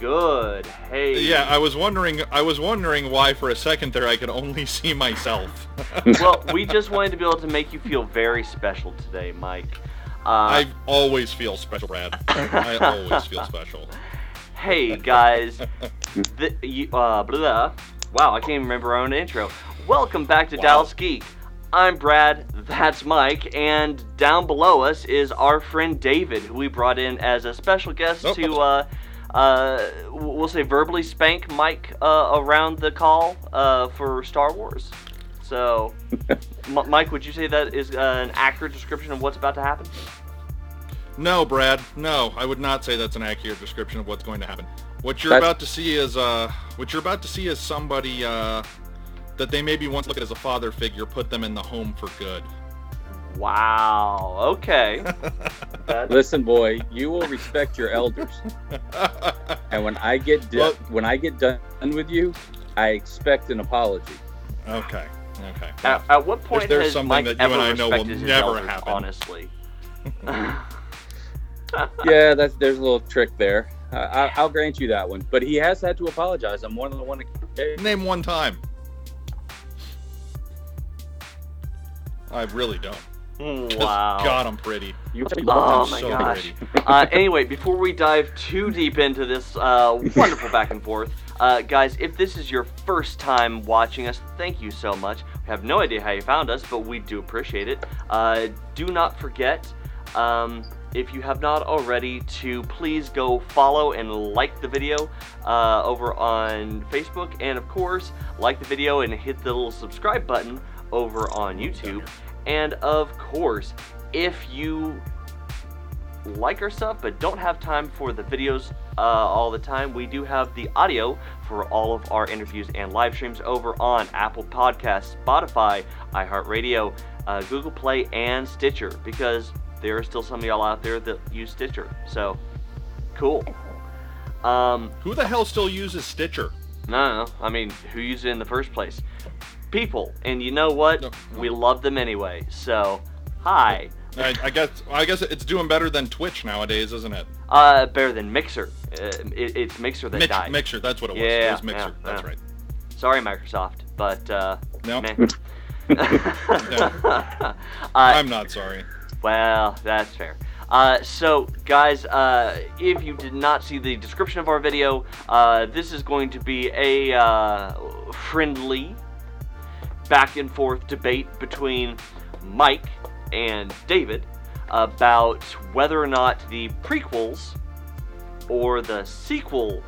we are all good. Hey. Yeah, I was wondering. I was wondering why for a second there I could only see myself. well, we just wanted to be able to make you feel very special today, Mike. Uh, I always feel special, Brad. I always feel special. Hey guys, the, you, uh, blah, wow, I can't even remember our own intro. Welcome back to wow. Dallas Geek. I'm Brad, that's Mike, and down below us is our friend David, who we brought in as a special guest oh. to, uh, uh, we'll say, verbally spank Mike uh, around the call uh, for Star Wars. So, M- Mike, would you say that is uh, an accurate description of what's about to happen? No, Brad. No, I would not say that's an accurate description of what's going to happen. What you're that's... about to see is uh, what you're about to see is somebody uh, that they maybe once looked at as a father figure put them in the home for good. Wow. Okay. Listen, boy, you will respect your elders. and when I get di- well, when I get done with you, I expect an apology. Okay. Okay. At, at what point there's, there's something Mike that you and I know will never elders, happen? Honestly. yeah, that's there's a little trick there. Uh, I, will grant you that one, but he has had to apologize on more than one occasion. Name one time. I really don't. Wow. God, I'm pretty. You oh my so gosh. uh, anyway, before we dive too deep into this uh, wonderful back and forth, uh, guys, if this is your first time watching us, thank you so much. We have no idea how you found us, but we do appreciate it. Uh, do not forget, um, if you have not already, to please go follow and like the video uh, over on Facebook, and of course, like the video and hit the little subscribe button over on YouTube. And of course, if you like our stuff but don't have time for the videos uh, all the time, we do have the audio for all of our interviews and live streams over on Apple Podcasts, Spotify, iHeartRadio, uh, Google Play, and Stitcher because there are still some of y'all out there that use Stitcher. So, cool. Um, who the hell still uses Stitcher? No, no, I mean, who used it in the first place? People, and you know what? No, no. We love them anyway. So, hi. I, I, guess I guess it's doing better than Twitch nowadays, isn't it? Uh, better than Mixer. Uh, it, it's Mixer that Mix, died. Mixer, that's what it was. Yeah, it was Mixer. Yeah, that's yeah. right. Sorry, Microsoft, but uh, no. no. uh, I'm not sorry. Well, that's fair. Uh, so, guys, uh, if you did not see the description of our video, uh, this is going to be a uh, friendly back and forth debate between Mike and David about whether or not the prequels or the sequel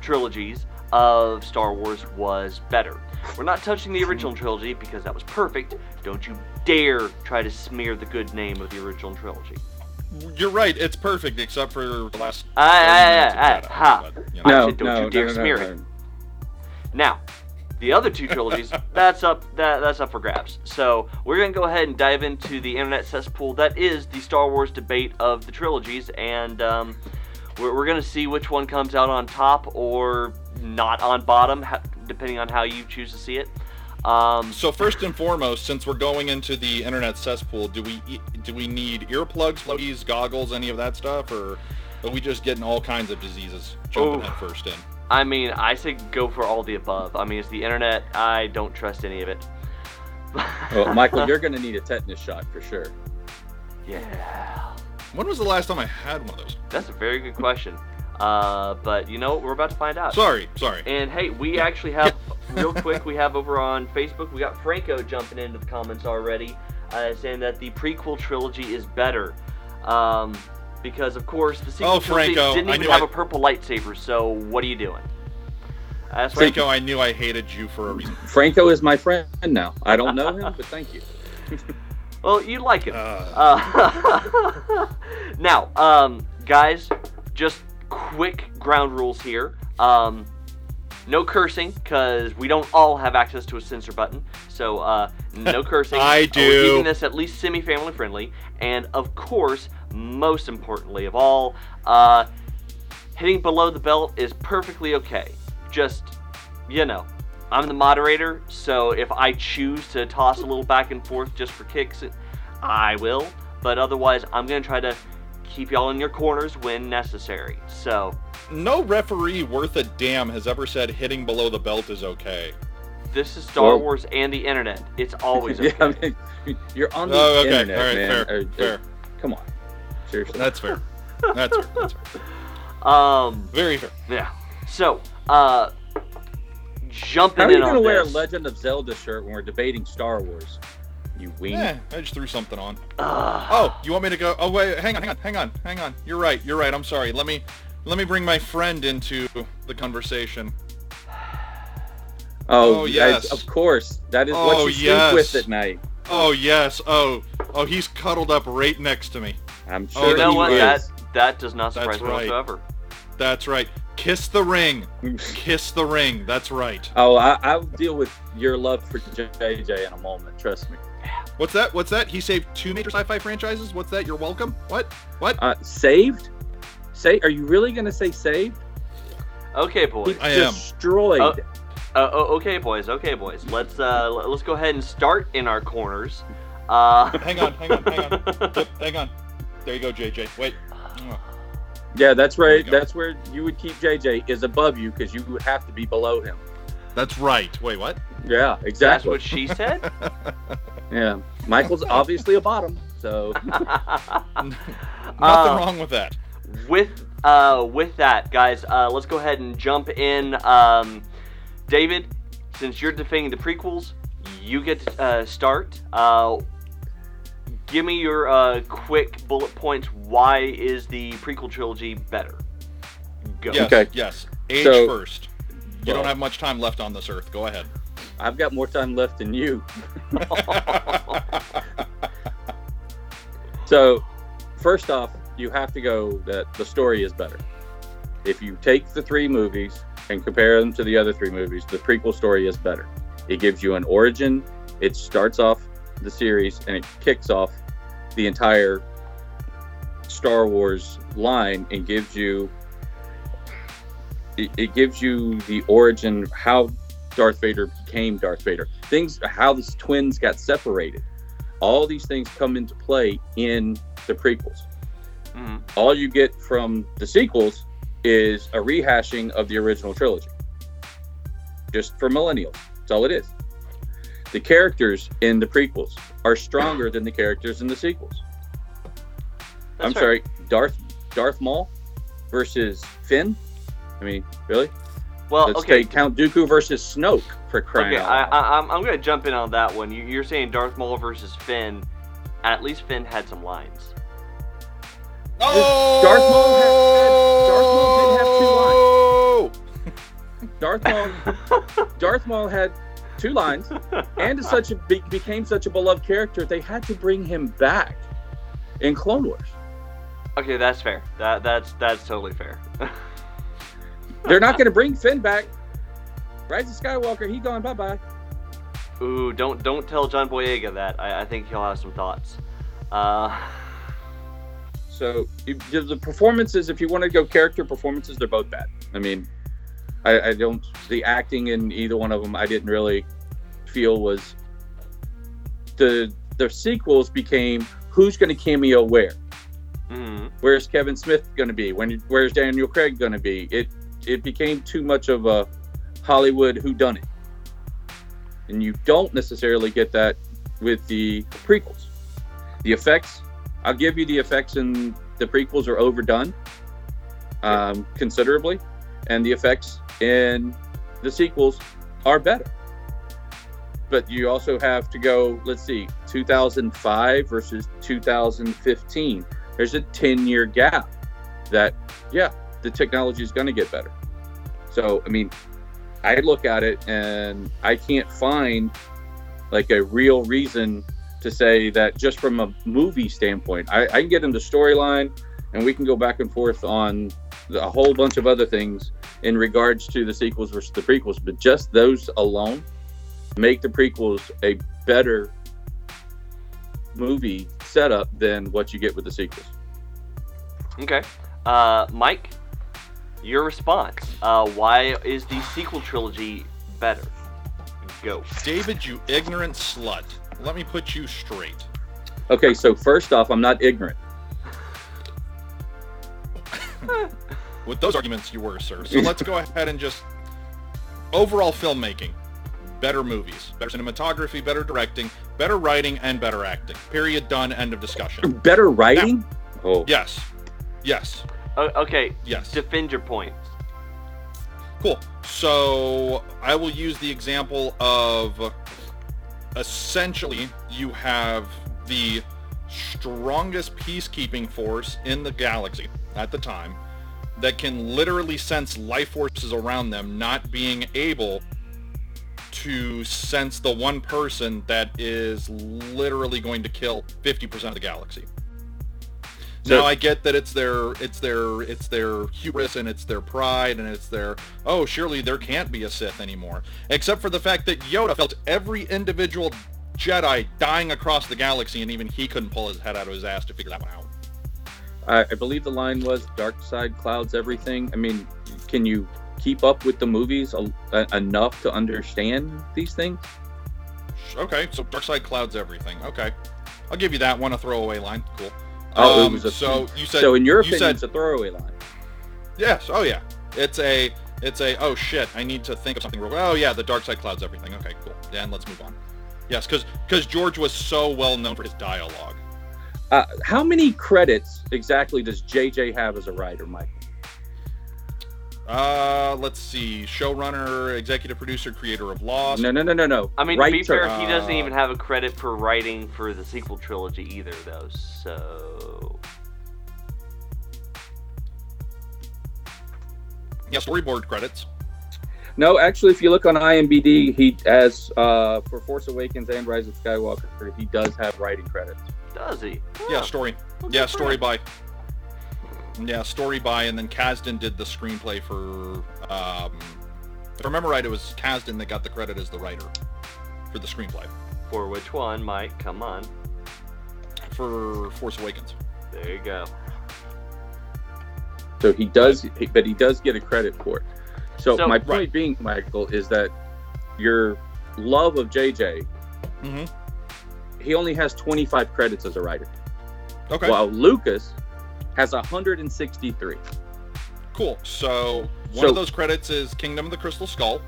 trilogies of Star Wars was better. We're not touching the original trilogy because that was perfect. Don't you dare try to smear the good name of the original trilogy. You're right. It's perfect except for the last. Ah, I, I, ha. But, you know. No, I said, don't no, you dare no, no, smear it. Now, the other two trilogies, that's up that that's up for grabs. So we're gonna go ahead and dive into the internet cesspool that is the Star Wars debate of the trilogies, and um, we're, we're gonna see which one comes out on top or not on bottom, depending on how you choose to see it. Um, so first and foremost, since we're going into the internet cesspool, do we do we need earplugs, floaties, goggles, any of that stuff, or are we just getting all kinds of diseases jumping head first in? I mean, I say go for all the above. I mean, it's the internet. I don't trust any of it. well, Michael, you're going to need a tetanus shot for sure. Yeah. When was the last time I had one of those? That's a very good question. Uh, but you know, what? we're about to find out. Sorry, sorry. And hey, we actually have, real quick, we have over on Facebook, we got Franco jumping into the comments already, uh, saying that the prequel trilogy is better. Um, because of course the sequel oh, Franco, didn't even have I... a purple lightsaber. So what are you doing? That's Franco, I knew I hated you for a reason. Franco is my friend now. I don't know him, but thank you. well, you like him. Uh... Uh, now, um, guys, just quick ground rules here. Um, no cursing, because we don't all have access to a censor button. So, uh, no cursing. I do. we're keeping this at least semi-family friendly. And, of course, most importantly of all, uh, hitting below the belt is perfectly okay. Just, you know, I'm the moderator, so if I choose to toss a little back and forth just for kicks, I will. But otherwise, I'm going to try to keep y'all in your corners when necessary. So no referee worth a damn has ever said hitting below the belt is okay. This is Star well, Wars and the internet. It's always okay. yeah, I mean, you're on the oh, okay. internet, All right, man. Fair, uh, fair. come on, seriously. That's fair. That's fair. That's fair. Um, very fair. Yeah. So, uh, jumping How are you gonna wear this. a Legend of Zelda shirt when we're debating Star Wars? You ween. Yeah, I just threw something on. Uh, oh, you want me to go? Oh wait, hang on, hang on, hang on, hang on. You're right. You're right. I'm sorry. Let me let me bring my friend into the conversation. Oh, oh yes, of course. That is oh, what you yes. sleep with at night. Oh yes. Oh, oh, he's cuddled up right next to me. I'm oh, sure. You know what? Is. That that does not surprise That's me right. whatsoever. That's right. Kiss the ring. Kiss the ring. That's right. Oh, I, will deal with your love for JJ in a moment. Trust me. What's that? What's that? He saved two major sci-fi franchises. What's that? You're welcome. What? What? Uh, saved? Say, are you really gonna say saved? Okay, boys. He I destroyed. am. Uh, uh, okay, boys. Okay, boys. Let's uh, let's go ahead and start in our corners. Uh... hang on, hang on, hang on, hang on. There you go, JJ. Wait. Yeah, that's right. That's where you would keep JJ is above you because you would have to be below him. That's right. Wait, what? Yeah, exactly. That's what she said. yeah, Michael's obviously a bottom, so nothing uh, wrong with that with uh, with that, guys, uh, let's go ahead and jump in. Um, David, since you're defending the prequels, you get to uh, start. Uh, give me your uh, quick bullet points. Why is the prequel trilogy better? Go. Yes, okay. yes. Age so, first. You well, don't have much time left on this earth. Go ahead. I've got more time left than you. so, first off, you have to go that the story is better. If you take the three movies and compare them to the other three movies, the prequel story is better. It gives you an origin. It starts off the series and it kicks off the entire Star Wars line and gives you it, it gives you the origin how Darth Vader became Darth Vader. Things how the twins got separated. All these things come into play in the prequels. Mm-hmm. All you get from the sequels is a rehashing of the original trilogy, just for millennials. That's all it is. The characters in the prequels are stronger than the characters in the sequels. That's I'm sorry, Darth Darth Maul versus Finn. I mean, really? Well, Let's okay. take Count Dooku versus Snoke for crying okay, out loud. I, I'm, I'm going to jump in on that one. You, are saying Darth Maul versus Finn. At least Finn had some lines. Oh! Darth Maul had, Darth Maul. Darth Maul had two lines, and is such a became such a beloved character. They had to bring him back in Clone Wars. Okay, that's fair. That that's that's totally fair. They're not going to bring Finn back. Rise of Skywalker, he gone. Bye bye. Ooh, don't don't tell John Boyega that. I, I think he'll have some thoughts. Uh, so the performances, if you want to go character performances, they're both bad. I mean, I, I don't the acting in either one of them. I didn't really feel was the the sequels became who's going to cameo where. Mm-hmm. Where's Kevin Smith going to be? When where's Daniel Craig going to be? It it became too much of a Hollywood who done it, and you don't necessarily get that with the prequels. The effects I'll give you the effects in the prequels are overdone um, considerably, and the effects in the sequels are better. But you also have to go, let's see, 2005 versus 2015. There's a 10 year gap that, yeah, the technology is going to get better. So, I mean, I look at it and I can't find like a real reason to say that just from a movie standpoint, I, I can get into storyline and we can go back and forth on a whole bunch of other things in regards to the sequels versus the prequels, but just those alone make the prequels a better movie setup than what you get with the sequels. Okay. Uh, Mike, your response. Uh, why is the sequel trilogy better? Go. David, you ignorant slut. Let me put you straight. Okay, so first off, I'm not ignorant. With those arguments, you were, sir. So let's go ahead and just overall filmmaking. Better movies, better cinematography, better directing, better writing, and better acting. Period. Done. End of discussion. Better writing? oh. Yes. Yes. O- okay, Yes. defend your point. Cool. So I will use the example of essentially you have the strongest peacekeeping force in the galaxy at the time that can literally sense life forces around them not being able to sense the one person that is literally going to kill 50% of the galaxy. So- now I get that it's their it's their it's their hubris and it's their pride and it's their oh surely there can't be a Sith anymore. Except for the fact that Yoda felt every individual Jedi dying across the galaxy and even he couldn't pull his head out of his ass to figure that one out. I, I believe the line was dark side clouds everything. I mean, can you keep up with the movies a, a- enough to understand these things? Okay, so dark side clouds everything. Okay. I'll give you that one a throwaway line. Cool. Oh, it Um, was a- so you said so in your you opinion, said it's a throwaway line. Yes. Oh yeah. It's a it's a oh shit. I need to think of something real. Oh yeah, the dark side clouds everything. Okay, cool. Then let's move on. Yes, because because George was so well known for his dialogue. Uh, how many credits exactly does JJ have as a writer, Mike? Uh, let's see. Showrunner, executive producer, creator of Lost. No, no, no, no, no. I mean, to be Writer. fair, he doesn't Uh, even have a credit for writing for the sequel trilogy either, though. So Yeah, storyboard credits. No, actually, if you look on IMDb, he has uh, for Force Awakens and Rise of Skywalker, he does have writing credits. Does he? Yeah, story. Well, Yeah, story by. Yeah, story by, and then Kasdan did the screenplay for. Um, if I remember right, it was Kasdan that got the credit as the writer for the screenplay For which one, Mike? Come on. for Force Awakens. There you go. So he does, but he does get a credit for it. So, So- my point Right. being, Michael, is that your love of JJ, Mm-hmm. He only has 25 credits as a writer, Okay. while Lucas has 163. Cool. So one So- of those credits is Kingdom of the Crystal Skull,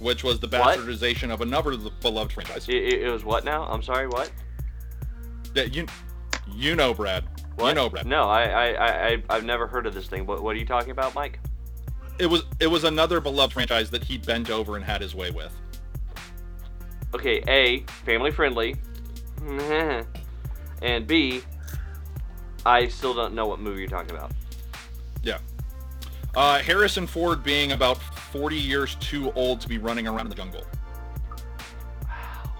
which was the What? bastardization of another beloved franchise. It, it, it was what now? I'm sorry, what? Yeah, you, you know, Brad. What? You know, Brad. No, I, I, I, I- I've never heard of this thing. What, what are you talking about, Mike? It was it was another beloved franchise that he bent over and had his way with. Okay, A, family friendly. and B, I still don't know what movie you're talking about. Yeah. Uh, Harrison Ford being about 40 years too old to be running around in the jungle.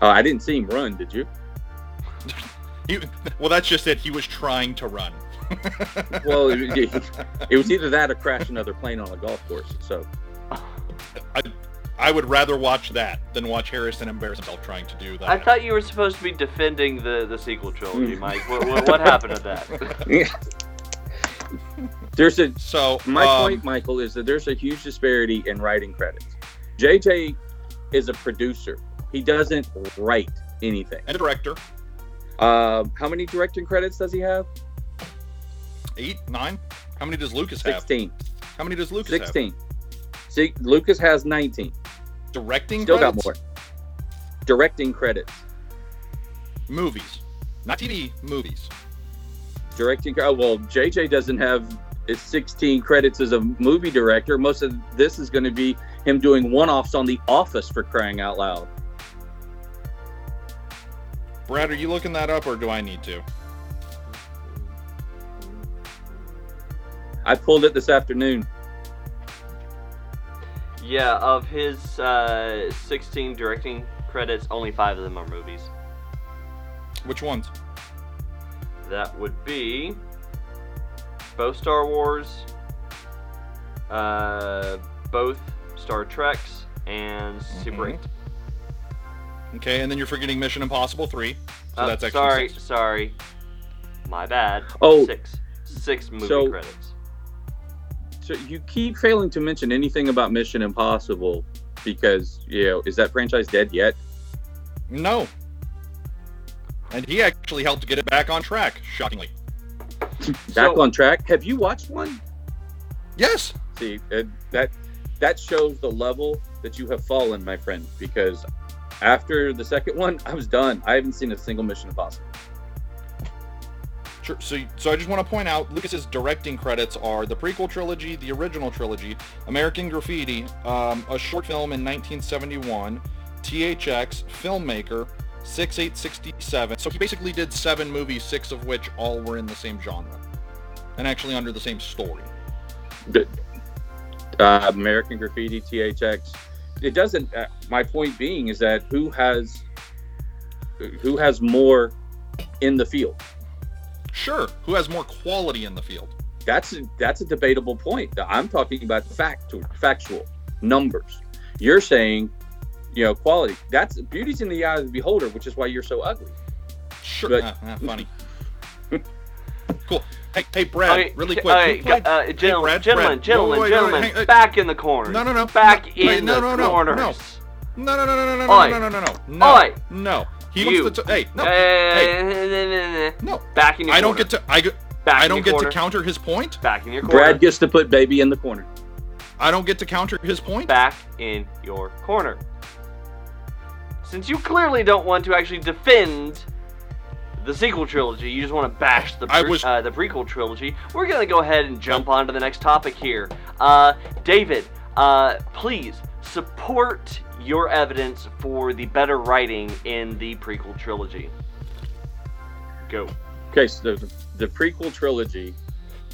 Uh, I didn't see him run, did you? He, well, that's just it. He was trying to run. Well, it, it was either that or crash another plane on a golf course. So, I would rather watch that than watch Harrison embarrass himself trying to do that. I thought you were supposed to be defending the, the sequel trilogy, Mike. what, what, what happened to that? there's a so My um, point, Michael, is that there's a huge disparity in writing credits. JJ is a producer. He doesn't write anything. and a director, Um, how many directing credits does he have? eight, nine. How many does Lucas have? 16. How many does Lucas have? 16. See, Lucas has 19. Directing Still credits? got more. Directing credits. Movies, not TV. Movies. Directing. Oh, well, JJ doesn't have his 16 credits as a movie director. Most of this is going to be him doing one-offs on The Office for crying out loud. Brad, are you looking that up, or do I need to? I pulled it this afternoon. Yeah, of his uh, 16 directing credits, only five of them are movies. Which ones? That would be both Star Wars, uh, both Star Treks, and Super Mhm. 8. Okay, and then you're forgetting Mission Impossible three. So Uh, that's actually sorry, six. sorry. My bad. Oh. Six. Six movie So- credits. So you keep failing to mention anything about Mission Impossible because you know is that franchise dead yet? No. And he actually helped get it back on track, shockingly. Back So- on track. Have you watched one? Yes. See, it, that that shows the level that you have fallen, my friend. Because after the second one, I was done. I haven't seen a single Mission Impossible. Sure. So, so I just want to point out, Lucas's directing credits are the prequel trilogy, the original trilogy, American Graffiti, um, a short film in 1971, THX, Filmmaker, 6867. So he basically did seven movies, six of which all were in the same genre, and actually under the same story. Uh, American Graffiti, THX. It doesn't. Uh, my point being is that who has who has more in the field? Sure. Who has more quality in the field? That's a, that's a debatable point. I'm talking about fact, factual numbers. You're saying, you know, quality. That's beauty's in the eye of the beholder, which is why you're so ugly. Sure. But, ah, ah, funny. cool. Hey, hey, Brad, okay, really quick. Right, uh, gentlemen, hey, Brad, gentlemen, Brad. gentlemen, wait, wait, gentlemen, wait, back in the corner. No, no, no. Back no, in no, no, the no, corners. No, no, no, no, no, no, no, no, no, no, no, no, Oi. no. He you. wants to. T- hey, no, uh, hey, no. Back in your. I don't corner. get to. I, Back I don't get corner. to counter his point. Back in your corner. Brad gets to put baby in the corner. I don't get to counter his point. Back in your corner. Since you clearly don't want to actually defend the sequel trilogy, you just want to bash the pre- was... uh, the prequel trilogy. We're gonna go ahead and jump on to the next topic here. Uh, David, uh, please support your evidence for the better writing in the prequel trilogy. Go. Okay, so the, the prequel trilogy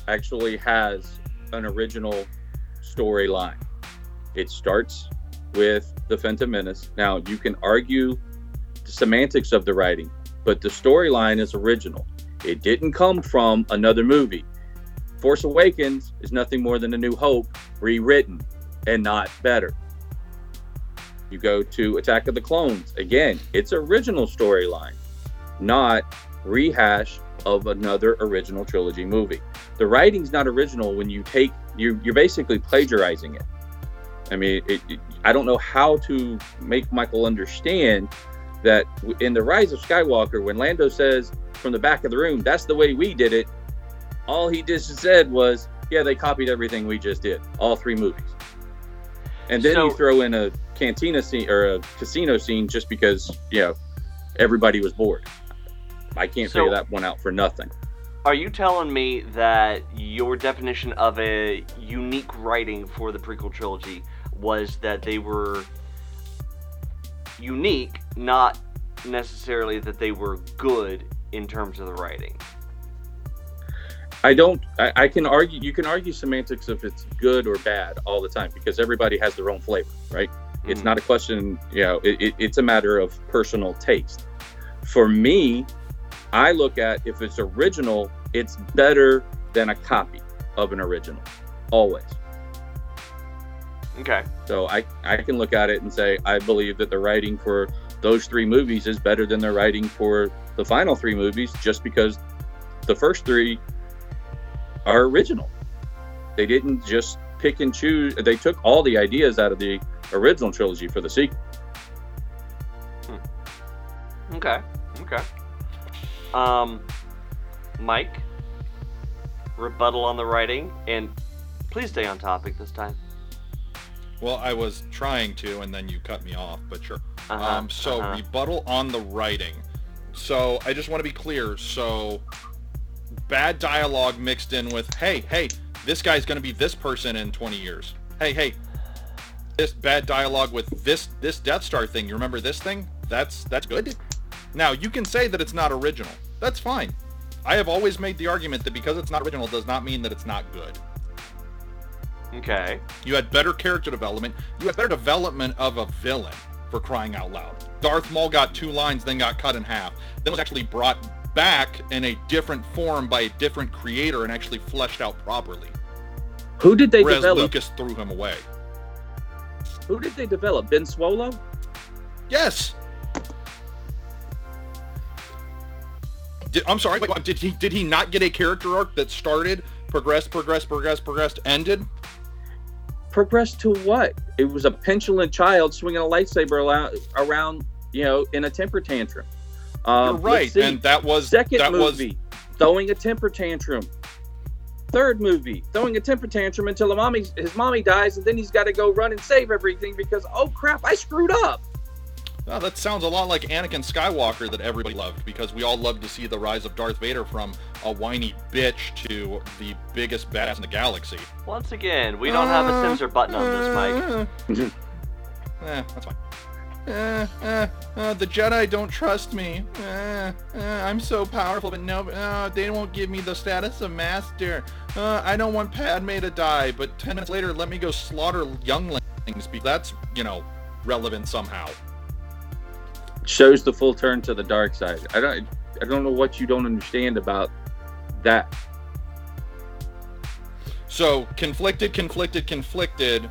actually has an original storyline. It starts with the Phantom Menace. Now, you can argue the semantics of the writing, but the storyline is original. It didn't come from another movie. Force Awakens is nothing more than A New Hope rewritten and not better. You go to Attack of the Clones. Again, it's original storyline, not rehash of another original trilogy movie. The writing's not original when you take you you're basically plagiarizing it. I mean, it, it, I don't know how to make Michael understand that in the Rise of Skywalker, when Lando says from the back of the room, "That's the way we did it," all he just said was, "Yeah, they copied everything we just did, all three movies." And then So- you throw in a cantina scene or a casino scene just because you know everybody was bored. I can't So- figure that one out for nothing. Are you telling me that your definition of a unique writing for the prequel trilogy was that they were unique, not necessarily that they were good in terms of the writing? I don't. I, I can argue. You can argue semantics if it's good or bad all the time because everybody has their own flavor, right? It's Mhm. not a question. You know, it, it, it's a matter of personal taste. For me, I look at if it's original, it's better than a copy of an original, always. Okay. So I I can look at it and say I believe that the writing for those three movies is better than the writing for the final three movies, just because the first three are original. They didn't just pick and choose. They took all the ideas out of the original trilogy for the sequel. Okay. Okay. Um, Mike, rebuttal on the writing, and please stay on topic this time. Well, I was trying to, and then you cut me off, but sure. Uh-huh, um, so uh-huh. rebuttal on the writing. So I just want to be clear. So bad dialogue mixed in with, hey, hey, this guy's going to be this person in 20 years. Hey, hey, this bad dialogue with this this Death Star thing. You remember this thing? That's that's good. Now you can say that it's not original. That's fine. I have always made the argument that because it's not original does not mean that it's not good. Okay. You had better character development. You had better development of a villain for crying out loud. Darth Maul got two lines, then got cut in half. Then was actually brought back in a different form by a different creator and actually fleshed out properly. Who did they Whereas develop? Lucas threw him away. Who did they develop? Ben Solo? Yes. Did, I'm sorry. Wait, did he did he not get a character arc that started, progressed, progressed, progressed, progressed, ended? Progressed to what? It was a petulant child swinging a lightsaber around, you know, in a temper tantrum. Um, You're right, and that was second that was movie, throwing a temper tantrum. Third movie, throwing a temper tantrum until mommy, his mommy dies, and then he's got to go run and save everything because oh crap, I screwed up. Oh, that sounds a lot like Anakin Skywalker that everybody loved because we all loved to see the rise of Darth Vader from a whiny bitch to the biggest badass in the galaxy. Once again, we don't have a censor button on this, Mike. eh, that's fine. Uh, uh, uh, the Jedi don't trust me. Uh, uh, I'm so powerful, but no, uh, they won't give me the status of master. Uh, I don't want Padme to die, but ten minutes later, let me go slaughter younglings. Because that's, you know, relevant somehow. Shows the full turn to the dark side. I don't, I don't know what you don't understand about that. So conflicted, conflicted, conflicted.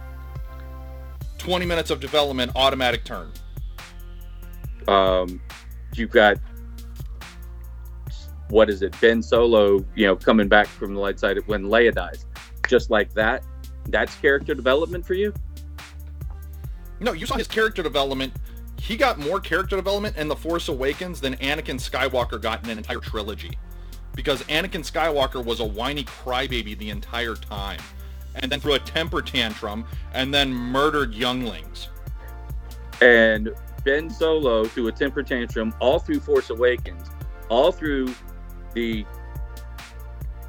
20 minutes of development, automatic turn. Um, you've got what is it? Ben Solo, you know, coming back from the light side when Leia dies, just like that. That's character development for you. No, you saw his character development. He got more character development in The Force Awakens than Anakin Skywalker got in an entire trilogy. Because Anakin Skywalker was a whiny crybaby the entire time. And then threw a temper tantrum and then murdered younglings. And Ben Solo threw a temper tantrum all through Force Awakens, all through the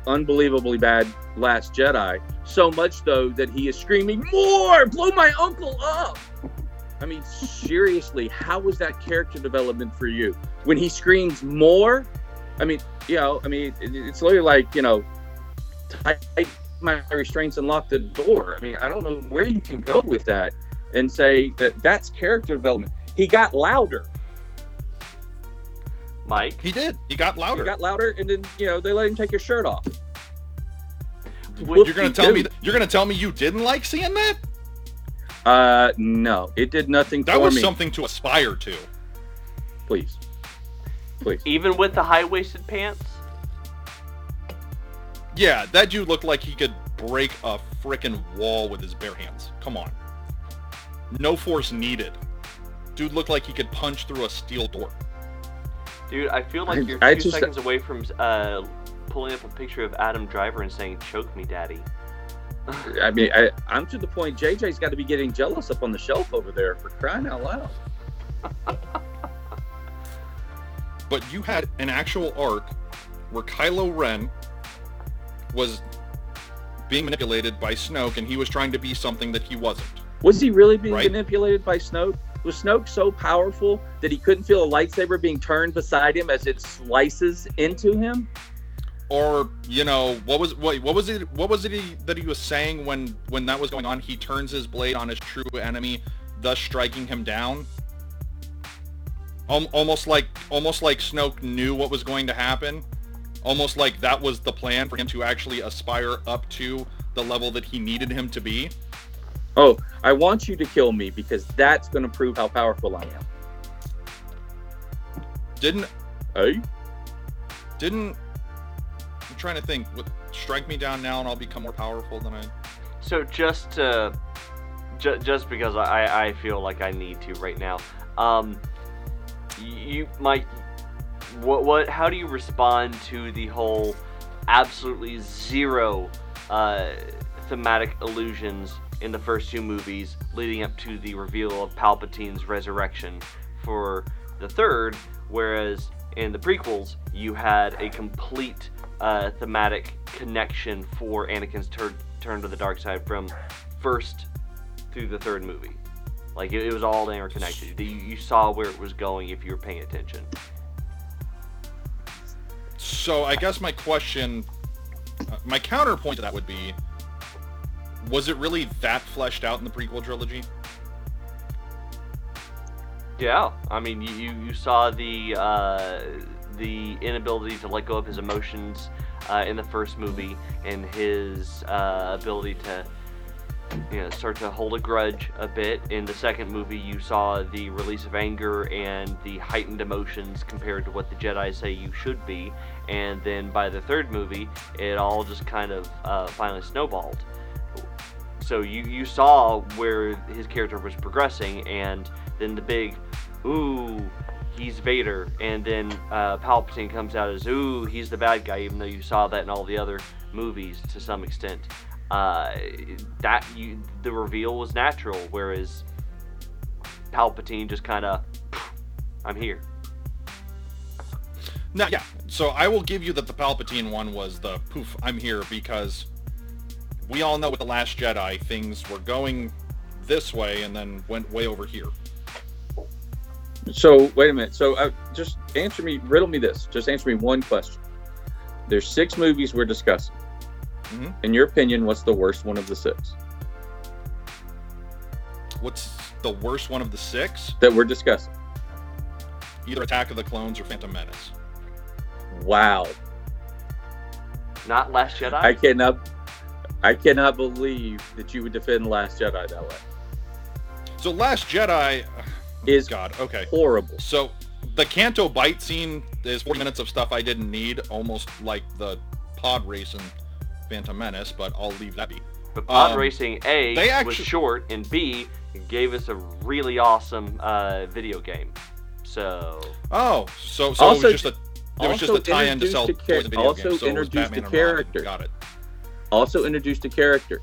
unbelievably bad Last Jedi. So much though that he is screaming, "More! Blow my uncle up!" I mean, seriously, how was that character development for you? When he screams more, I mean, you know, I mean, it's literally like you know, tight my restraints and lock the door. I mean, I don't know where you can go with that and say that that's character development. He got louder. Mike, He did. He got louder. He got louder, and then you know they let him take his shirt off. you're gonna tell me Whoop-de-doo. you're gonna tell me you didn't like seeing that? Uh, no, it did nothing to me. That was me. something to aspire to. Please, please. even with the high-waisted pants, Yeah, that dude looked like he could break a frickin' wall with his bare hands. Come on. No force needed. Dude looked like he could punch through a steel door. dude, I feel like you're I two just- seconds away from uh, pulling up a picture of Adam Driver and saying, "Choke me, daddy." I mean, I, I'm to the point. JJ's got to be getting jealous up on the shelf over there for crying out loud. But you had an actual arc where Kylo Ren was being manipulated by Snoke and he was trying to be something that he wasn't. Was he really being Right. manipulated by Snoke? Was Snoke so powerful that he couldn't feel a lightsaber being turned beside him as it slices into him? Or, you know, what was what, what was it what was it he, that he was saying when when that was going on? He turns his blade on his true enemy, thus striking him down. Al- almost like almost like Snoke knew what was going to happen. Almost like that was the plan for him to actually aspire up to the level that he needed him to be. Oh, I want you to kill me because that's going to prove how powerful I am. Didn't Hey? didn't I'm trying to think. What, strike me down now, and I'll become more powerful than I. So just to, ju- just because I, I feel like I need to right now, um, you Mike, what what how do you respond to the whole absolutely zero uh, thematic illusions in the first two movies leading up to the reveal of Palpatine's resurrection for the third, whereas in the prequels you had a complete uh, thematic connection for Anakin's tur- turn to the dark side from first through the third movie. Like it, it was all interconnected. You, you saw where it was going if you were paying attention. So I guess my question, uh, my counterpoint to that would be, was it really that fleshed out in the prequel trilogy? Yeah, I mean, you, you saw the uh, the inability to let go of his emotions uh, in the first movie, and his uh, ability to you know start to hold a grudge a bit. In the second movie, you saw the release of anger and the heightened emotions compared to what the Jedi say you should be, and then by the third movie, it all just kind of uh, finally snowballed. So you you saw where his character was progressing, and then the big, ooh, he's Vader, and then uh, Palpatine comes out as ooh, he's the bad guy, even though you saw that in all the other movies to some extent. Uh, that you the reveal was natural, whereas Palpatine just kind of, I'm here. No, yeah. So I will give you that the Palpatine one was the poof, I'm here because we all know with the Last Jedi things were going this way and then went way over here. So wait a minute. So uh, just answer me, riddle me this. Just answer me one question. There's six movies we're discussing. Mhm. In your opinion, what's the worst one of the six What's the worst one of the six? that we're discussing? Either Attack of the Clones or Phantom Menace. Wow, Not Last Jedi. I cannot, I cannot believe that you would defend Last Jedi that way. So Last Jedi Is God, okay. horrible. So the Canto Bight scene is 40 minutes of stuff I didn't need, almost like the pod race in Phantom Menace, but I'll leave that be. But Pod Um, Racing A they was short, and B gave us a really awesome uh, video game. So Oh, so so Also- it was just a it was just a tie-in to sell introduced a char- toys video also games. So introduced a character. Got it. Also introduced a character.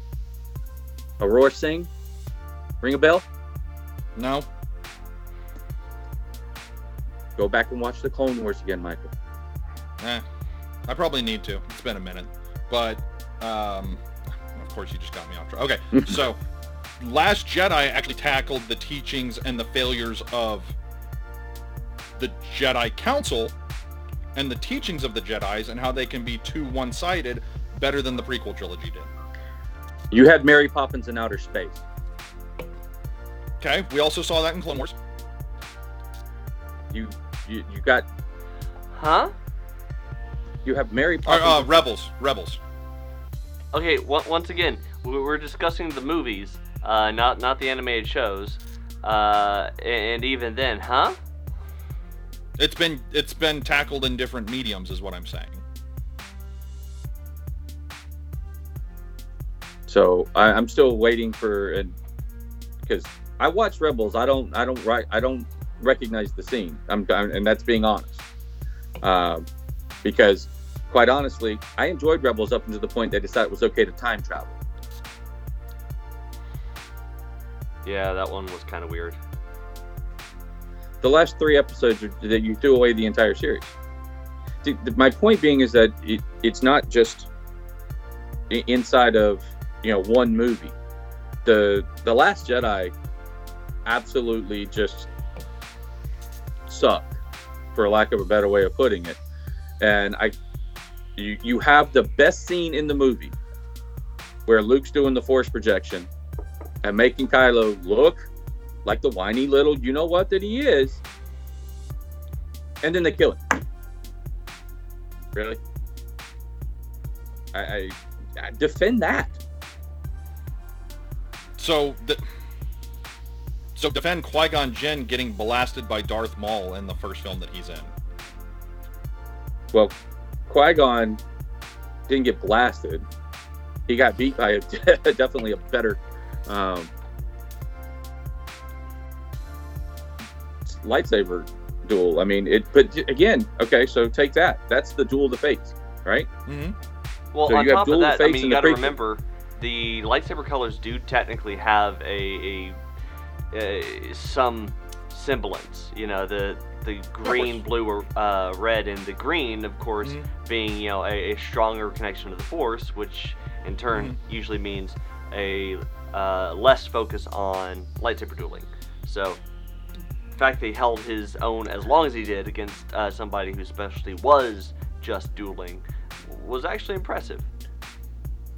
Aurra Sing. Ring a bell? No, Go back and watch the Clone Wars again, Michael. eh, I probably need to. It's been a minute, but um, of course you just got me off track. Okay, so Last Jedi actually tackled the teachings and the failures of the Jedi Council and the teachings of the Jedi's and how they can be too one-sided better than the prequel trilogy did. You had Mary Poppins in outer space. Okay, we also saw that in Clone Wars. You you, you got huh? you have Mary Or, Poppins. uh, Rebels, Rebels. Okay. on- once again, we- we're discussing the movies, uh, not not the animated shows. Uh, and even then, huh? It's been it's been tackled in different mediums, is what I'm saying. So I, I'm still waiting for because I watch Rebels. I don't I don't right I don't recognize the scene. I'm, I'm and that's being honest. Um, because quite honestly, I enjoyed Rebels up until the point they decided it was okay to time travel. Yeah, that one was kind of weird. The last three episodes are, that you threw away the entire series. My point being is that it, it's not just inside of you know one movie. The the Last Jedi absolutely just suck, for lack of a better way of putting it. And I, you you have the best scene in the movie, where Luke's doing the Force projection, and making Kylo look like the whiny little you know what that he is, and then they kill him. Really? I, I, I defend that. So the so defend Qui Gon Jinn getting blasted by Darth Maul in the first film that he's in. Well, Qui Gon didn't get blasted. He got beat by a, definitely a better um, lightsaber duel. I mean, it. But again, okay, so take that. That's the duel of the fates, right? Mm-hmm. Well, So on you have top of that, I fates mean, you got to remember the lightsaber colors do technically have a, a, uh some semblance. You know, the the green, blue, or uh, red, and the green, of course, Mhm. being you know a, a stronger connection to the Force, which in turn Mhm. usually means a uh, less focus on lightsaber dueling. So. The fact that he held his own as long as he did against uh, somebody whose specialty was just dueling was actually impressive.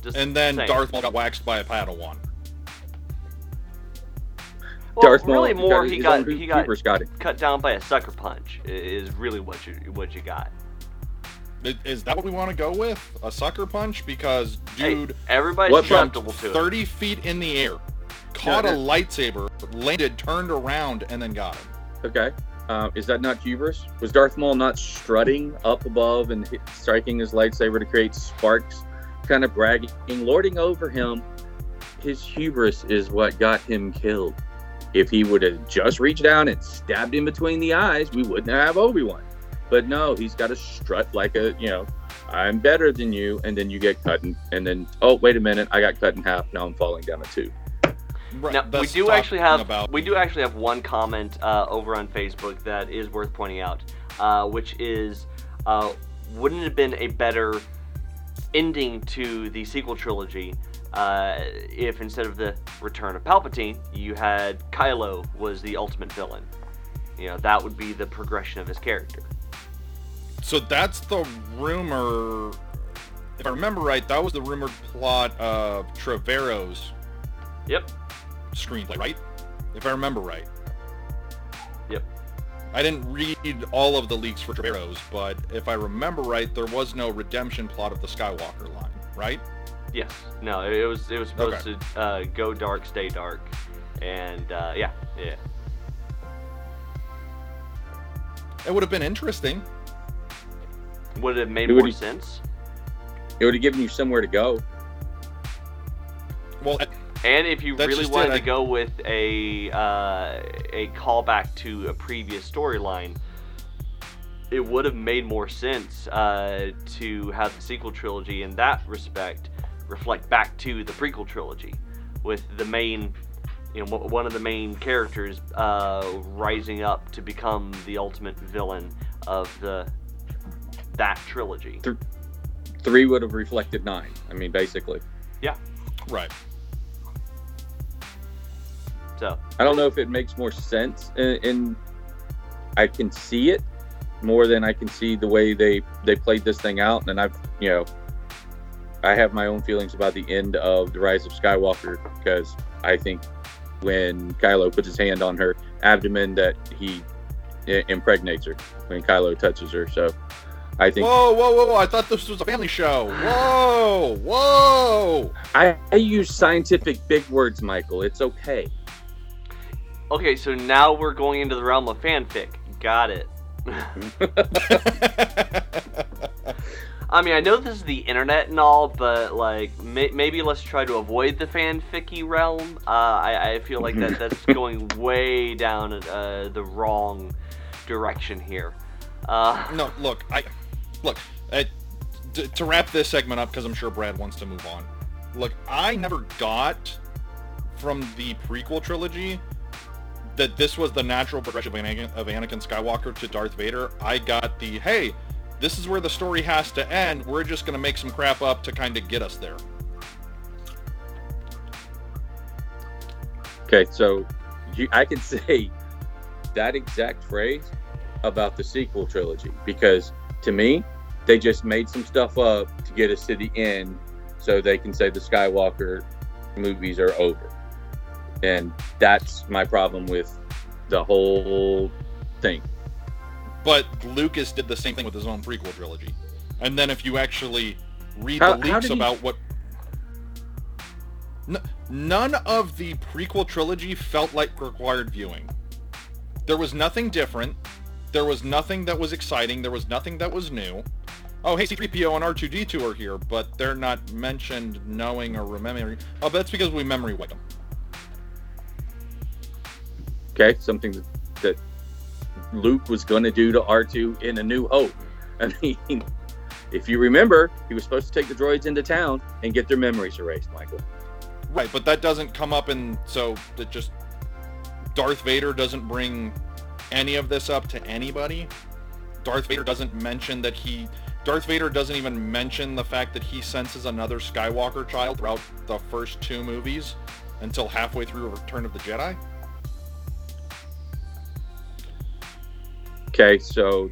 Just And then saying. Darth Maul got waxed by a Padawan. Well, Darth Maul really more he got he got hubris got cut down by a sucker punch is really what you what you got. Is that what we want to go with? A sucker punch? Because Hey, dude everybody's susceptible jumped to it. 30 feet in the air, caught Yeah, a lightsaber, landed, turned around, and then got him. Okay. Uh, is that not hubris? Was Darth Maul not strutting up above and hit, striking his lightsaber to create sparks, kind of bragging, lording over him? His hubris is what got him killed. If he would have just reached down and stabbed him between the eyes, we wouldn't have Obi Wan. But no, he's got to strut like a you know, I'm better than you, and then you get cut, and, and then oh wait a minute, I got cut in half. Now I'm falling down a tube. Right, Now we do actually have about- we do actually have one comment uh, over on Facebook that is worth pointing out, uh, which is, uh, wouldn't it have been a better ending to the sequel trilogy uh, if instead of the Return of Palpatine, you had Kylo was the ultimate villain? You know that would be the progression of his character. So that's the rumor. If I remember right, that was the rumored plot of Trevorrow's Yep. screenplay, right? If I remember right. Yep. I didn't read all of the leaks for Trevorrow's, but if I remember right, there was no redemption plot of the Skywalker line, right? Yes. No. It, it was it was supposed Okay. to uh, go dark, stay dark, and uh, yeah, yeah. It would have been interesting. Would it have made It would more be- sense? It would have given you somewhere to go. Well, And if you really just it, wanted I- to go with a uh, a callback to a previous storyline, it would have made more sense uh, to have the sequel trilogy in that respect reflect back to the prequel trilogy, with the main, you know, one of the main characters uh, rising up to become the ultimate villain of the that trilogy. Three would have reflected nine. I mean, basically. Yeah. Right. So I don't know if it makes more sense, and, and I can see it more than I can see the way they they played this thing out. And I've you know, I have my own feelings about the end of the Rise of Skywalker because I think when Kylo puts his hand on her abdomen that he impregnates her when Kylo touches her. So I think Whoa, whoa, whoa, whoa! I thought this was a family show. Whoa, whoa! I, I use scientific big words, Michael. It's okay. okay, so now we're going into the realm of fanfic. Got it. I mean, I know this is the internet and all, but like, may- maybe let's try to avoid the fanficky realm. Uh, I-, I feel like that that's going way down uh, the wrong direction here. Uh, no, look, I look uh, t- to wrap this segment up because I'm sure Brad wants to move on. Look, I never got from the prequel trilogy that this was the natural progression of Anakin, of Anakin Skywalker to Darth Vader. I got the hey, this is where the story has to end. We're just gonna make some crap up to kind of get us there. Okay, so you, I can say that exact phrase about the sequel trilogy because to me, they just made some stuff up to get us to the end so they can say the Skywalker movies are over. And that's my problem with the whole thing. But Lucas did the same thing with his own prequel trilogy. And then if you actually read How- the leaks did he- about what N- none of the prequel trilogy felt like required viewing. There was nothing different. There was nothing that was exciting. There was nothing that was new. Oh, hey, C-3PO and R2-D2 are here, but they're not mentioned knowing or remembering. Oh, that's because we memory wipe them. Okay, something that, that Luke was going to do to R2 in A New Hope. I mean, if you remember, he was supposed to take the droids into town and get their memories erased, Michael. Right, but that doesn't come up in so that just Darth Vader doesn't bring any of this up to anybody. Darth Vader doesn't mention that he Darth Vader doesn't even mention the fact that he senses another Skywalker child throughout the first two movies until halfway through Return of the Jedi. Okay, so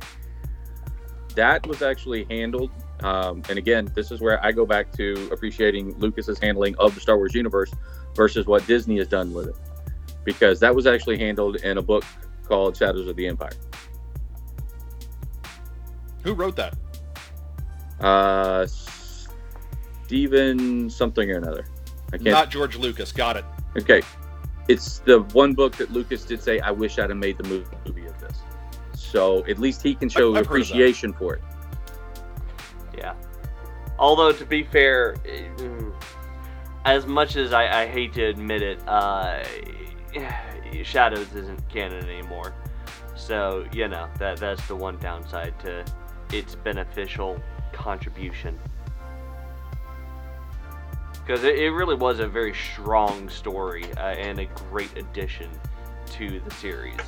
that was actually handled. Um, and again, this is where I go back to appreciating Lucas's handling of the Star Wars universe versus what Disney has done with it, because that was actually handled in a book called Shadows of the Empire. Who wrote that? Uh, Stephen something or another. I can't. Not George Lucas. Got it. Okay, it's the one book that Lucas did say, "I wish I'd have made the movie of this." So at least he can show I've- I've heard of that. appreciation for it. Yeah. Although to be fair, eh, as much as I, I hate to admit it, uh, Shadows isn't canon anymore. So you know that that's the one downside to its beneficial contribution. Because it, it really was a very strong story uh, and a great addition to the series.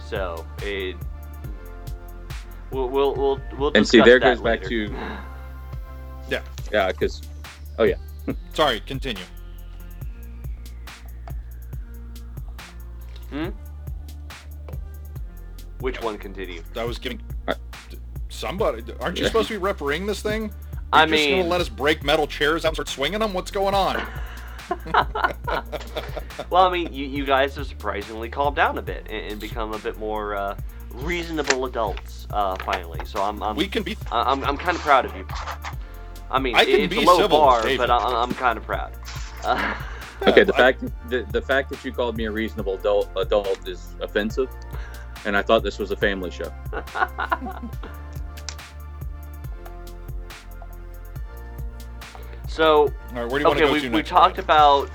So it we'll we'll we'll, we'll And see, there that goes back to Yeah. yeah, because oh yeah, Sorry, continue. Hmm? Which one continue? I was giving somebody. Aren't you supposed to be refereeing this thing? You're I just gonna mean- let us break metal chairs out and start swinging them? What's going on? Well, I mean, you, you guys have surprisingly calmed down a bit and, and become a bit more uh, reasonable adults uh, finally. So I'm I'm, we can be. I- I'm, I'm kind of proud of you. I mean, I can it's be a low civil bar, David. but I, I'm kind of proud. Uh, okay. The I- fact the, the fact that you called me a reasonable adult adult is offensive, and I thought this was a family show. so All right, where do you want okay, to go we to we talked about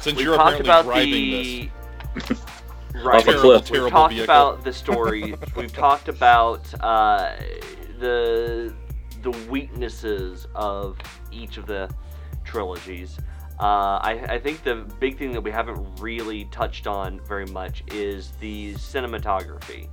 Since we you're talked apparently about driving the this right. Off a cliff. We've talked vehicle. about the story. We've talked about uh, the the weaknesses of each of the trilogies. Uh, I, I think the big thing that we haven't really touched on very much is the cinematography.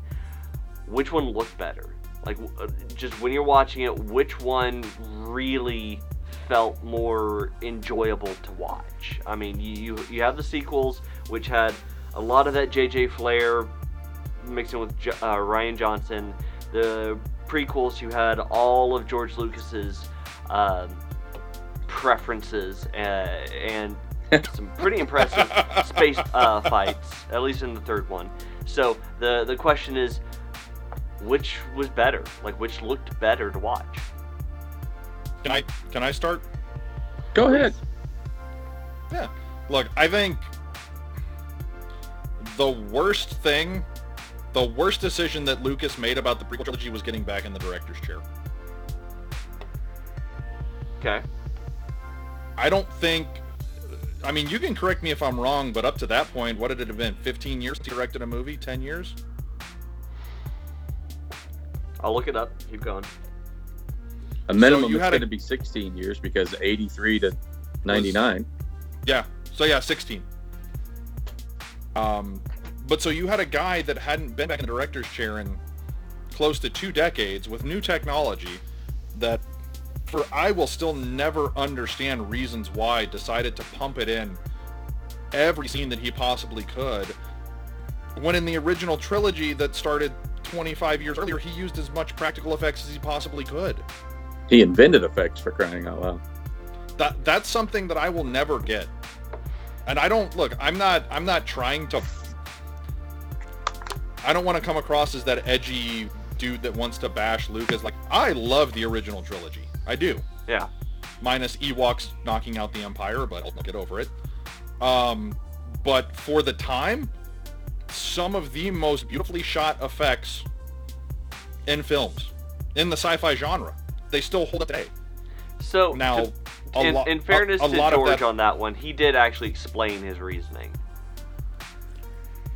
Which one looked better? Like, uh, just when you're watching it, which one really felt more enjoyable to watch? I mean, you you, you have the sequels, which had a lot of that J.J. Flair mixing with J- uh, Rian Johnson. The prequels, you had all of George Lucas's um, preferences uh, and some pretty impressive space uh, fights, at least in the third one. So the the question is, which was better? Like, which looked better to watch? Can I can I start? Go ahead. Yeah. Look, I think the worst thing, the worst decision that Lucas made about the prequel trilogy was getting back in the director's chair. Okay. I don't think. I mean, you can correct me if I'm wrong, but up to that point, what did it have been? 15 years he directed a movie? 10 years? I'll look it up. Keep going. A minimum you it's had a- going to be 16 years because 83 to 99. Yeah. So yeah, 16. Um, but so you had a guy that hadn't been back in the director's chair in close to two decades with new technology that for I will still never understand reasons why decided to pump it in every scene that he possibly could when in the original trilogy that started 25 years earlier he used as much practical effects as he possibly could He invented effects for crying out loud. that that's something that I will never get. And I don't look, I'm not I'm not trying to I don't want to come across as that edgy dude that wants to bash Lucas like I love the original trilogy. I do. Yeah. Minus Ewoks knocking out the Empire, but I'll get over it. Um but for the time, some of the most beautifully shot effects in films in the sci-fi genre. They still hold up today. So Now, to- a in, lo- in fairness a to lot George that- on that one, he did actually explain his reasoning.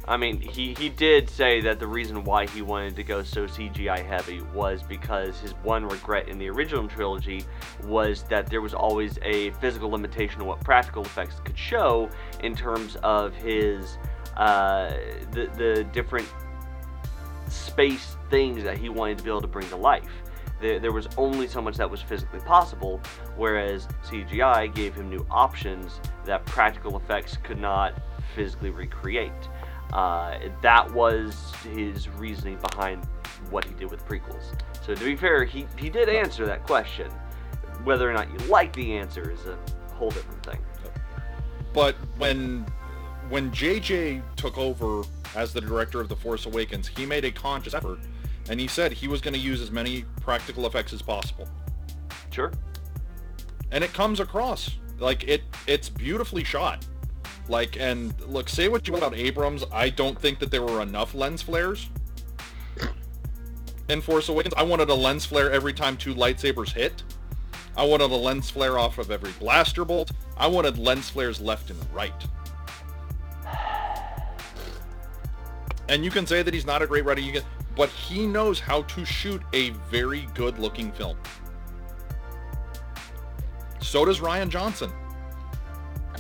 I mean, he, he did say that the reason why he wanted to go so CGI heavy was because his one regret in the original trilogy was that there was always a physical limitation of what practical effects could show in terms of his uh, the the different space things that he wanted to be able to bring to life. There, there was only so much that was physically possible, whereas CGI gave him new options that practical effects could not physically recreate. Uh, that was his reasoning behind what he did with prequels. So to be fair, he, he did answer that question. Whether or not you like the answer is a whole different thing. But when when JJ took over as the director of The Force Awakens, he made a conscious effort and he said he was going to use as many practical effects as possible. Sure. And it comes across like it it's beautifully shot. Like and look, say what you want about Abrams, I don't think that there were enough lens flares. In Force Awakens, I wanted a lens flare every time two lightsabers hit. I wanted a lens flare off of every blaster bolt. I wanted lens flares left and right. And you can say that he's not a great writer, you can, but he knows how to shoot a very good-looking film. So does Ryan Johnson.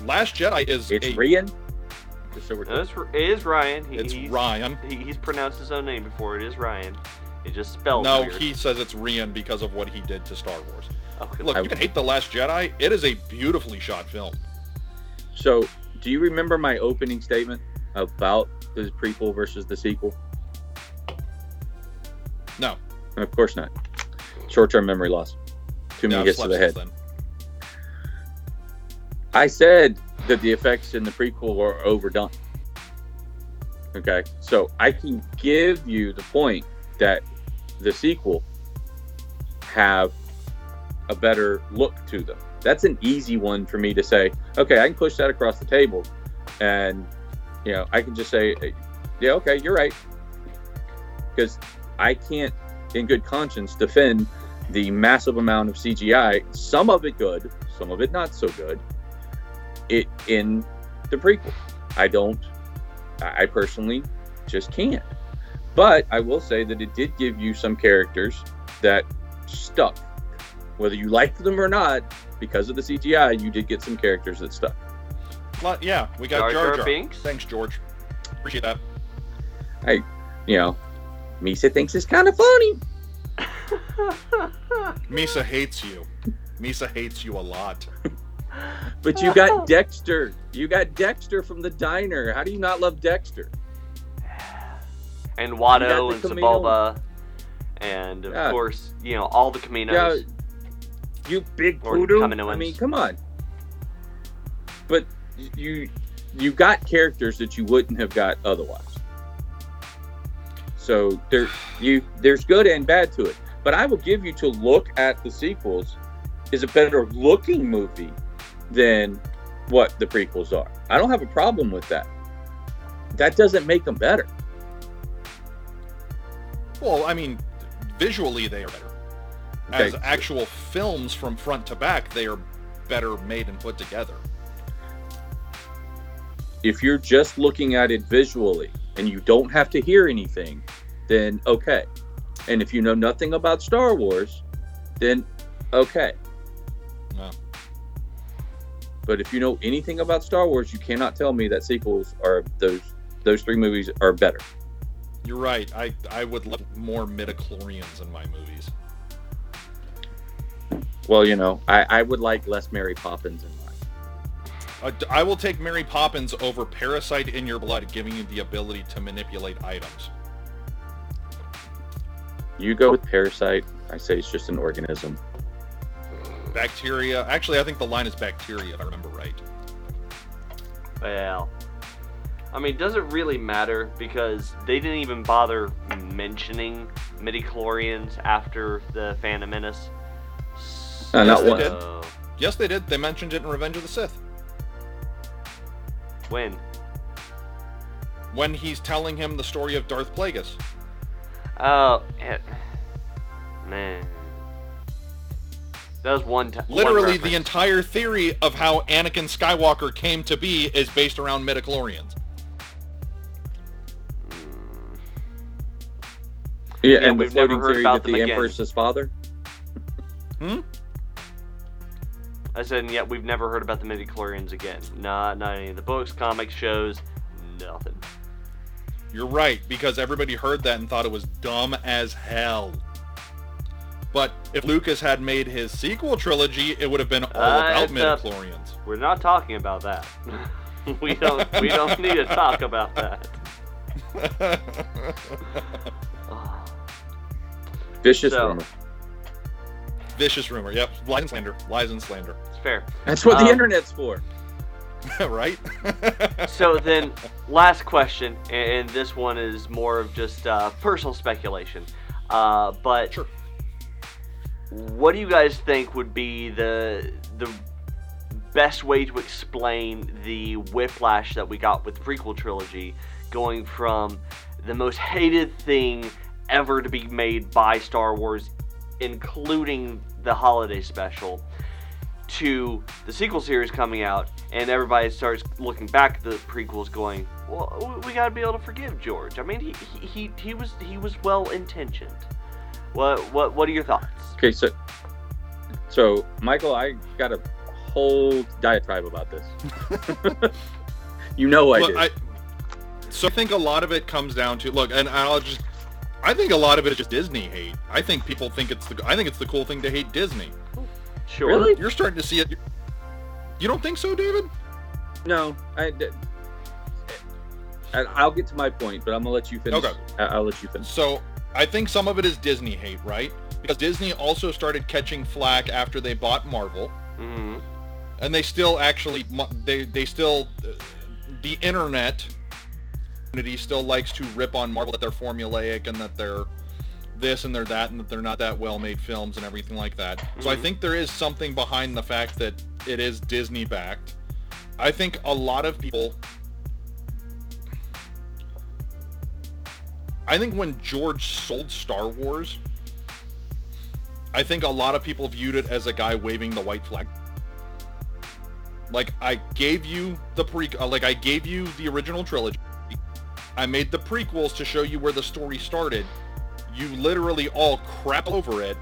Last Jedi is It's a, Rian. Just so we're No, it's, it is Ryan. He, it's he's, Ryan. He, he's pronounced his own name before. It is Ryan. It just spelled No, weird. he says it's Rian because of what he did to Star Wars. Oh, okay, Look, I- you can hate The Last Jedi. It is a beautifully shot film. So, do you remember my opening statement about the prequel versus the sequel? No. Of course not. Short-term memory loss. Too many No, hits to the head. I said that the effects in the prequel were overdone. Okay, so I can give you the point that the sequel have a better look to them. That's an easy one for me to say. Okay, I can push that across the table, and you know I can just say, yeah, okay, you're right, because I can't, in good conscience, defend the massive amount of CGI. Some of it good, some of it not so good it in the prequel. I don't. I I personally just can't. But I will say that it did give you some characters that stuck, whether you liked them or not. Because of the CGI, you did get some characters that stuck. Lot- yeah, we got Jar Jar Jar Jar. Binks? Thanks, George. Appreciate that. I, you know, Misa thinks it's kind of funny. Misa hates you. Misa hates you a lot. But you got Dexter. You got Dexter from the diner. How do you not love Dexter? and You Watto and the Kamino. Sebulba, and of Yeah. course, you know all the Kaminos. Yeah, you big Or poodle. Kaminoans. I mean, come on. But you you got characters that you wouldn't have got otherwise. So there you there's good and bad to it. But I will give you to look at the sequels is a better looking movie than what the prequels are. I don't have a problem with that. That doesn't make them better. Well, I mean, visually they are better. Okay. As actual films from front to back, they are better made and put together. if you're just looking at it visually and you don't have to hear anything, then okay. And if you know nothing about Star Wars, then okay. Well. But if you know anything about Star Wars, you cannot tell me that sequels are those those three movies are better. You're right. I, I would love more midichlorians in my movies. Well, you know, I, I would like less Mary Poppins in mine. D- I will take Mary Poppins over Parasite in Your Blood, giving you the ability to manipulate items. You go with Parasite. I say it's just an organism. Bacteria. Actually, I think the line is bacteria, if I remember right. Well, I mean, does it really matter because they didn't even bother mentioning midichlorians after the Phantom Menace. Uh, not Yes, they one. did. Yes, they did. They mentioned it in Revenge of the Sith. When? When he's telling him the story of Darth Plagueis. Oh, it, man. That was one time. Literally, the entire theory of how Anakin Skywalker came to be is based around midichlorians. Yeah, Yeah, and the we've never floating heard theory about that the again. Emperor's his father. Hmm? I said, and yet we've never heard about the midichlorians again. Not, not any of the books, comics, shows, nothing. You're right, because everybody heard that and thought it was dumb as hell. But if Lucas had made his sequel trilogy, it would have been all Uh, about it's, uh, midichlorians. We're not talking about that. we don't. We don't need to talk about that. Vicious So- rumor. Vicious rumor. Yep. Lies and slander. Lies and slander. it's fair. That's what the Um, internet's for. right? So then, last question, and this one is more of just uh, personal speculation. Uh, but Sure. what do you guys think would be the the best way to explain the whiplash that we got with the prequel trilogy, going from the most hated thing ever to be made by Star Wars, including the holiday special, to the sequel series coming out, and everybody starts looking back at the prequels, going, well, we gotta be able to forgive George. I mean, he he he, he was he was well intentioned. What what what are your thoughts? Okay, so so Michael, I got a whole diatribe about this. you know I Look, did. I, so I think a lot of it comes down to look, and I'll just. I think a lot of it is just Disney hate. I think people think it's the. I think it's the cool thing to hate Disney. Sure. Really? You're starting to see it. You don't think so, David? No, I. I'll get to my point, but I'm gonna let you finish. Okay. I- I'll let you finish. So I think some of it is Disney hate, right? Because Disney also started catching flack after they bought Marvel, hmm and they still actually they they still uh, the internet community still likes to rip on Marvel that they're formulaic and that they're this and they're that and that they're not that well made films and everything like that. So I Mhm. think there is something behind the fact that it is Disney backed. I think a lot of people I think when George sold Star Wars, I think a lot of people viewed it as a guy waving the white flag. Like I gave you the pre, uh, like I gave you the original trilogy. I made the prequels to show you where the story started. You literally all crap over it,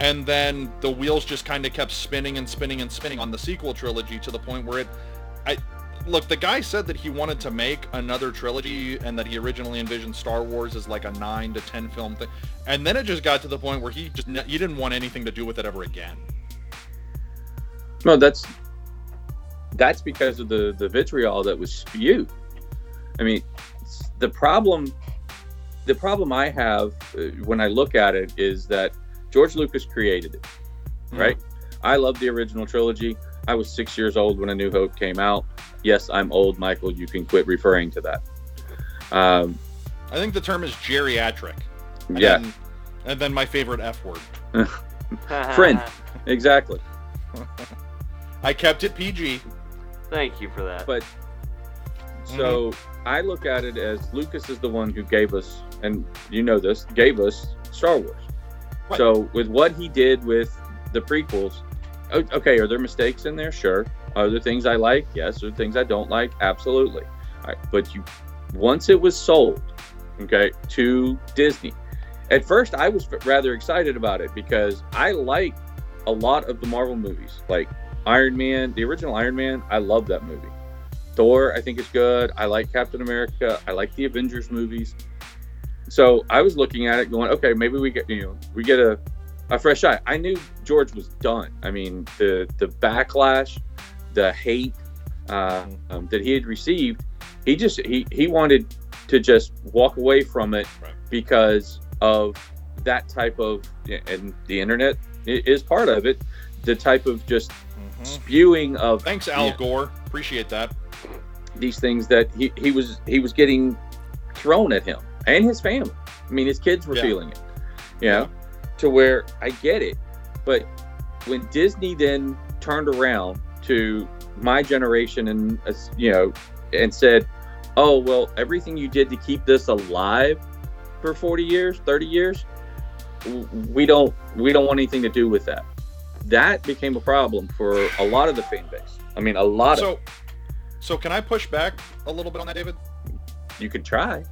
and then the wheels just kind of kept spinning and spinning and spinning on the sequel trilogy to the point where it, I, look, the guy said that he wanted to make another trilogy and that he originally envisioned Star Wars as like a nine to ten film thing, and then it just got to the point where he just he didn't want anything to do with it ever again. No, that's that's because of the the vitriol that was spewed. I mean, the problem the problem I have uh, when I look at it is that George Lucas created it, right? I love the original trilogy. I was six years old when A New Hope came out. Yes, I'm old, Michael. You can quit referring to that. Um, I think the term is geriatric. And yeah, Then, and then my favorite F word. Friend. exactly. I kept it PG. Thank you for that. But so I look at it as Lucas is the one who gave us, and you know this, gave us Star Wars. Right. So with what he did with the prequels, okay, are there mistakes in there? Sure. Are there things I like? Yes. Are there things I don't like? Absolutely. All right. But you, once it was sold, okay, to Disney, at first I was rather excited about it because I like a lot of the Marvel movies, like Iron Man, the original Iron Man. I love that movie. Thor, I think is good. I like Captain America. I like the Avengers movies. So I was looking at it, going, okay, maybe we get you know we get a a fresh eye. I knew George was done. I mean, the the backlash, the hate uh, um, that he had received, he just he he wanted to just walk away from it Right. because of that type of and the internet is part of it. The type of just spewing of Thanks, Al Yeah. Gore. Appreciate that. These things that he, he was he was getting thrown at him and his family. I mean, his kids were Yeah. feeling it. You know, to where I get it, but when Disney then turned around to my generation and uh, you know and said, "Oh well, everything you did to keep this alive for 40 years, 30 years, we don't we don't want anything to do with that." That became a problem for a lot of the fan base. I mean, a lot of So, can I push back a little bit on that, David? you could try.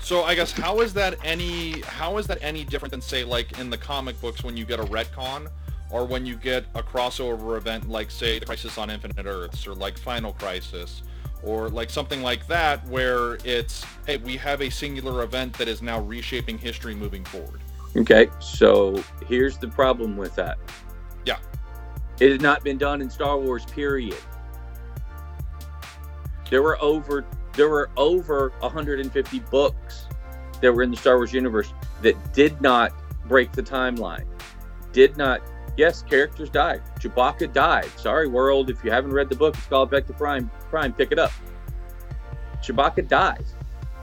So I guess how is that any how is that any different than say like in the comic books when you get a retcon or when you get a crossover event like say the Crisis on Infinite Earths or like Final Crisis or like something like that where it's hey we have a singular event that is now reshaping history moving forward. Okay, so here's the problem with that. Yeah. It has not been done in Star Wars, period. There were over there were over 150 books that were in the Star Wars universe that did not break the timeline. Did not yes, characters died. Chewbacca died. Sorry, world, if you haven't read the book, it's called Vector Prime. Prime, pick it up. Chewbacca dies.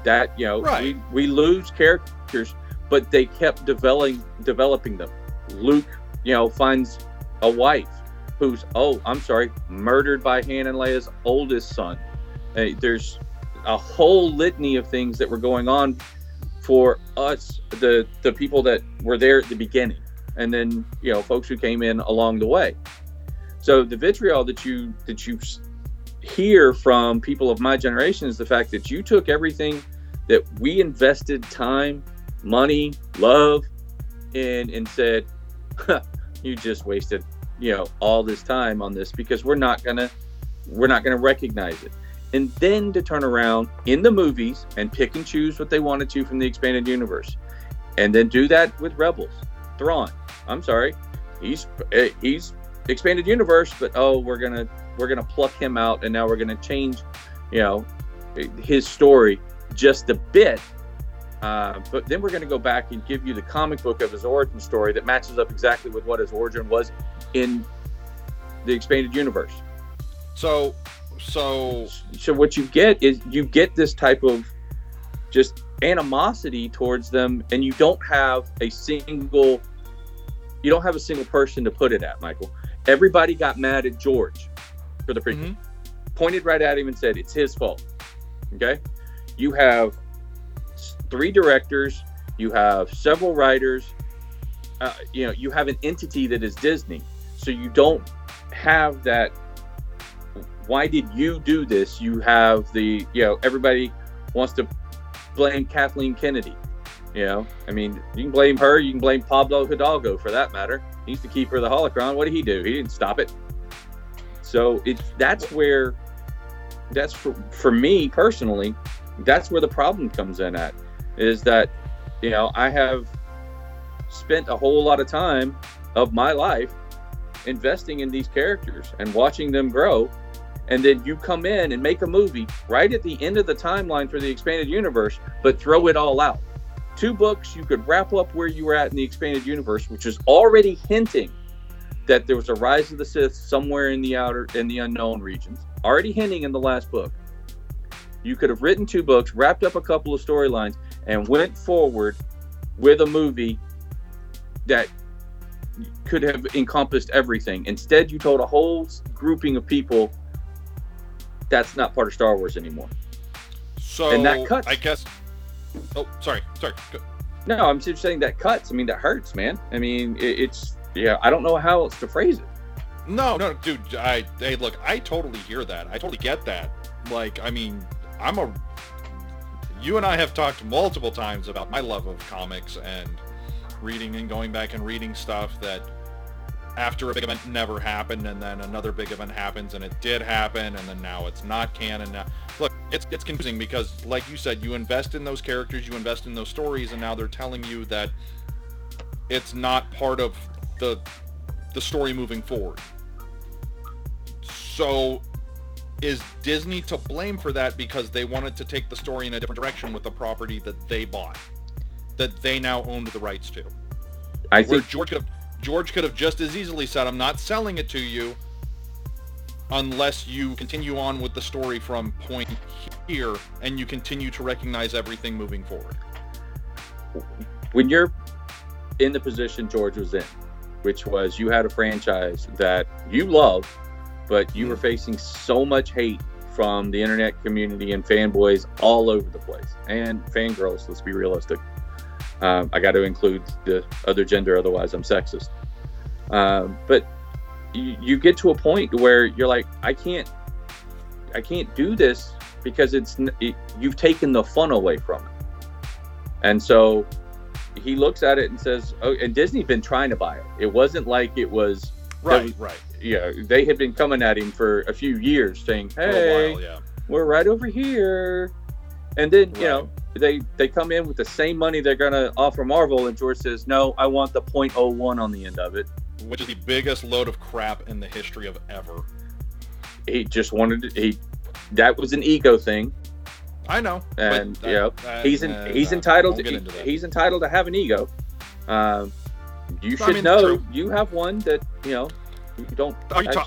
That you know, Right. we, we lose characters but they kept developing developing them. Luke, you know, finds a wife who's oh, I'm sorry, murdered by Han and Leia's oldest son. There's a whole litany of things that were going on for us, the the people that were there at the beginning, and then you know, folks who came in along the way. So the vitriol that you that you hear from people of my generation is the fact that you took everything that we invested time, money, love in and said, you just wasted, you know, all this time on this because we're not gonna we're not gonna recognize it. And then to turn around in the movies and pick and choose what they wanted to from the expanded universe. And then do that with Rebels. Thrawn. I'm sorry. He's eh, he's expanded universe, but oh, we're gonna we're gonna pluck him out, and now we're gonna change, you know, his story just a bit. Uh, but then we're going to go back and give you the comic book of his origin story that matches up exactly with what his origin was in the expanded universe. So, so, so what you get is you get this type of just animosity towards them, and you don't have a single, you don't have a single person to put it at, Michael. Everybody got mad at George for the prequel, mm-hmm. pointed right at him and said it's his fault. Okay, you have three directors, you have several writers, uh, you know, you have an entity that is Disney. So you don't have that. Why did you do this? You have the, you know, everybody wants to blame Kathleen Kennedy. You know, I mean, you can blame her. You can blame Pablo Hidalgo for that matter. He's the keeper of the holocron. What did he do? He didn't stop it. So it's that's where that's for for me personally. That's where the problem comes in at is that you know I have spent a whole lot of time of my life investing in these characters and watching them grow and then you come in and make a movie right at the end of the timeline for the expanded universe but throw it all out. Two books you could wrap up where you were at in the expanded universe which is already hinting that there was a rise of the sith somewhere in the outer in the unknown regions. Already hinting in the last book. You could have written two books wrapped up a couple of storylines and went forward with a movie that could have encompassed everything. Instead, you told a whole grouping of people that's not part of Star Wars anymore. So and that cuts. I guess. Oh, sorry, sorry. Go. No, I'm just saying that cuts. I mean, that hurts, man. I mean, it, it's yeah. I don't know how else to phrase it. No, no, dude. I hey, look. I totally hear that. I totally get that. Like, I mean, I'm a you and I have talked multiple times about my love of comics and reading and going back and reading stuff that after a big event never happened and then another big event happens and it did happen and then now it's not canon now look it's it's confusing because like you said you invest in those characters you invest in those stories and now they're telling you that it's not part of the the story moving forward so is Disney to blame for that because they wanted to take the story in a different direction with the property that they bought, that they now owned the rights to? I Where think George could have George could have just as easily said, "I'm not selling it to you." Unless you continue on with the story from point here and you continue to recognize everything moving forward. When you're in the position George was in, which was you had a franchise that you love but you were mm-hmm. facing so much hate from the internet community and fanboys all over the place and fangirls let's be realistic um, i got to include the other gender otherwise i'm sexist. Um, but you, you get to a point where you're like i can't i can't do this because it's it, you've taken the fun away from it. And so he looks at it and says oh and disney's been trying to buy it. It wasn't like it was right right. yeah, they had been coming at him for a few years, saying, "Hey, while, yeah. we're right over here," and then right. you know they they come in with the same money they're gonna offer Marvel, and George says, "No, I want the .01 on the end of it," which is the biggest load of crap in the history of ever. He just wanted to, he that was an ego thing. I know, and you know he's in, uh, he's entitled to, he's entitled to have an ego. Um, you should I mean, know you have one that you know you don't. You actually...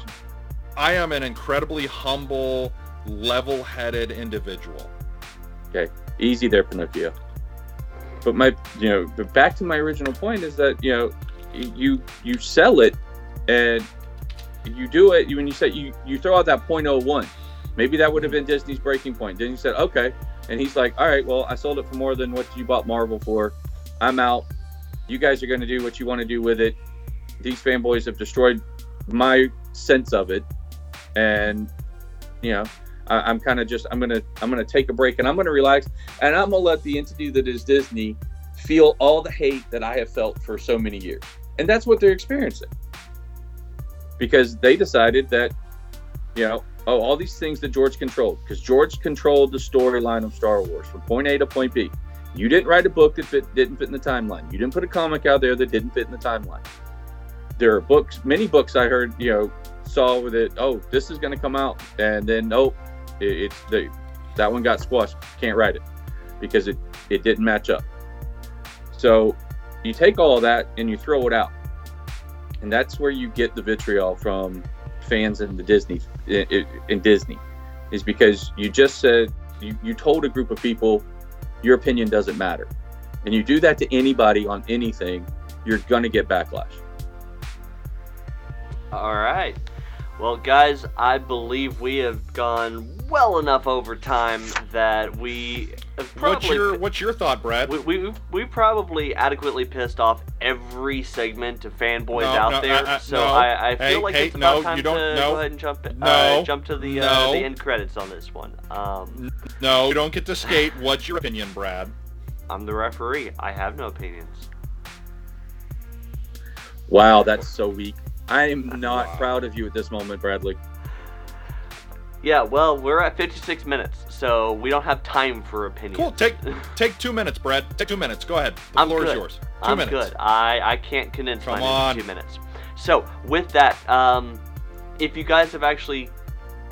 I am an incredibly humble, level-headed individual. Okay, easy there, Pinocchio. But my, you know, but back to my original point is that you know, you you sell it, and you do it when you say you you throw out that .01. Maybe that would have been Disney's breaking point. Then you said, okay, and he's like, all right, well, I sold it for more than what you bought Marvel for. I'm out. You guys are going to do what you want to do with it. These fanboys have destroyed my sense of it, and you know, I, I'm kind of just I'm gonna I'm gonna take a break and I'm gonna relax and I'm gonna let the entity that is Disney feel all the hate that I have felt for so many years, and that's what they're experiencing because they decided that, you know, oh, all these things that George controlled because George controlled the storyline of Star Wars from point A to point B. You didn't write a book that fit, didn't fit in the timeline. You didn't put a comic out there that didn't fit in the timeline. There are books, many books I heard, you know, saw with it. Oh, this is going to come out, and then nope, it, the that one got squashed. Can't write it because it it didn't match up. So you take all that and you throw it out, and that's where you get the vitriol from fans in the Disney in Disney, is because you just said you, you told a group of people your opinion doesn't matter, and you do that to anybody on anything, you're gonna get backlash. All right. Well, guys, I believe we have gone well enough over time that we have probably. What's your What's your thought, Brad? We, we, we probably adequately pissed off every segment of fanboys No, out no, there, uh, uh, so no. I, I feel Hey, like hey, it's about no, time you don't- to no. go ahead and jump uh, No. jump to the uh, the end credits on this one. Um, no, you don't get to skate. What's your opinion, Brad? I'm the referee. I have no opinions. Wow, that's so weak. I am not Wow. proud of you at this moment, Bradley. Yeah, well, we're at 56 minutes, so we don't have time for opinions. Cool. Take take two minutes, Brad. Take two minutes. Go ahead. The I'm floor good. is yours. 2 I'm minutes. good. I, I can't condense Come mine on. into two minutes. So with that, um, if you guys have actually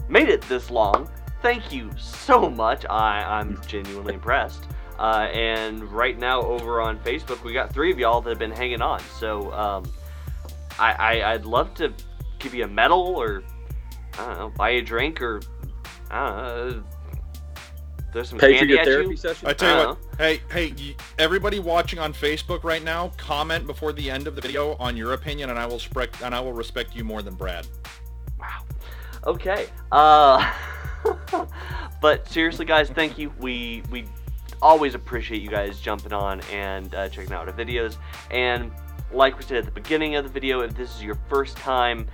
made it this long, thank you so much. I, I'm genuinely impressed. Uh, and right now over on Facebook, we got three of y'all that have been hanging on. So um, I, I I'd love to give you a medal or I don't know, buy you a drink or I don't know. There's some Pay for your at therapy you. session. I tell you I what. Hey, hey, y- everybody watching on Facebook right now, comment before the end of the video on your opinion, and I will respect and I will respect you more than Brad. Wow. Okay. Uh, but seriously, guys, thank you. We we always appreciate you guys jumping on and uh, checking out our videos. And like we said at the beginning of the video, if this is your first time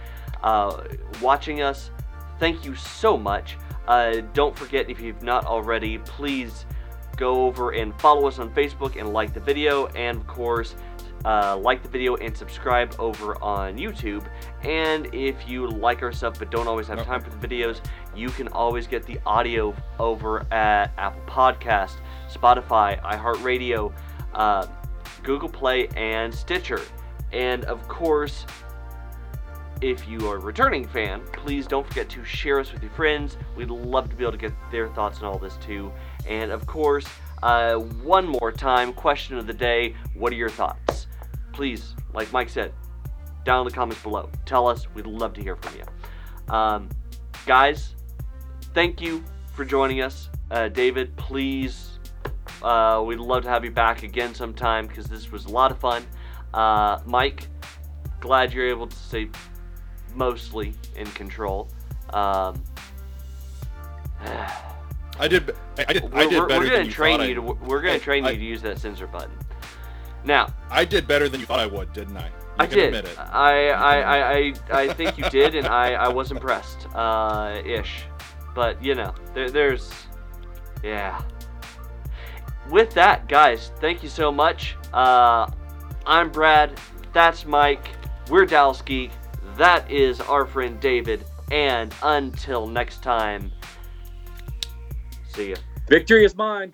uh, watching us, thank you so much. Uh, don't forget, if you've not already, please go over and follow us on Facebook and like the video, and of course, uh, like the video and subscribe over on YouTube. And if you like our stuff but don't always have time for the videos, you can always get the audio over at Apple Podcast, Spotify, iHeartRadio, uh, Google Play, and Stitcher. And of course, if you are a returning fan, please don't forget to share us with your friends. We'd love to be able to get their thoughts on all this too. And of course, uh, one more time, question of the day what are your thoughts? Please, like Mike said, down in the comments below. Tell us. We'd love to hear from you. Um, guys, thank you for joining us. Uh, David, please, uh, we'd love to have you back again sometime because this was a lot of fun. Uh, Mike, glad you're able to stay mostly in control. Um, I did. I I did. We're, did we're- better we're gonna you train you I, to we're gonna Hey, train I- you to use that censor button. Now, I did better than you thought I would, didn't I? You I can did. admit it. I, I, I, I, I think you did, and I, I was impressed, uh, ish. But you know, there, there's, yeah. With that, guys, thank you so much. Uh, I'm Brad. That's Mike. We're Dallas Geek. That is our friend David. And until next time, see ya. Victory is mine.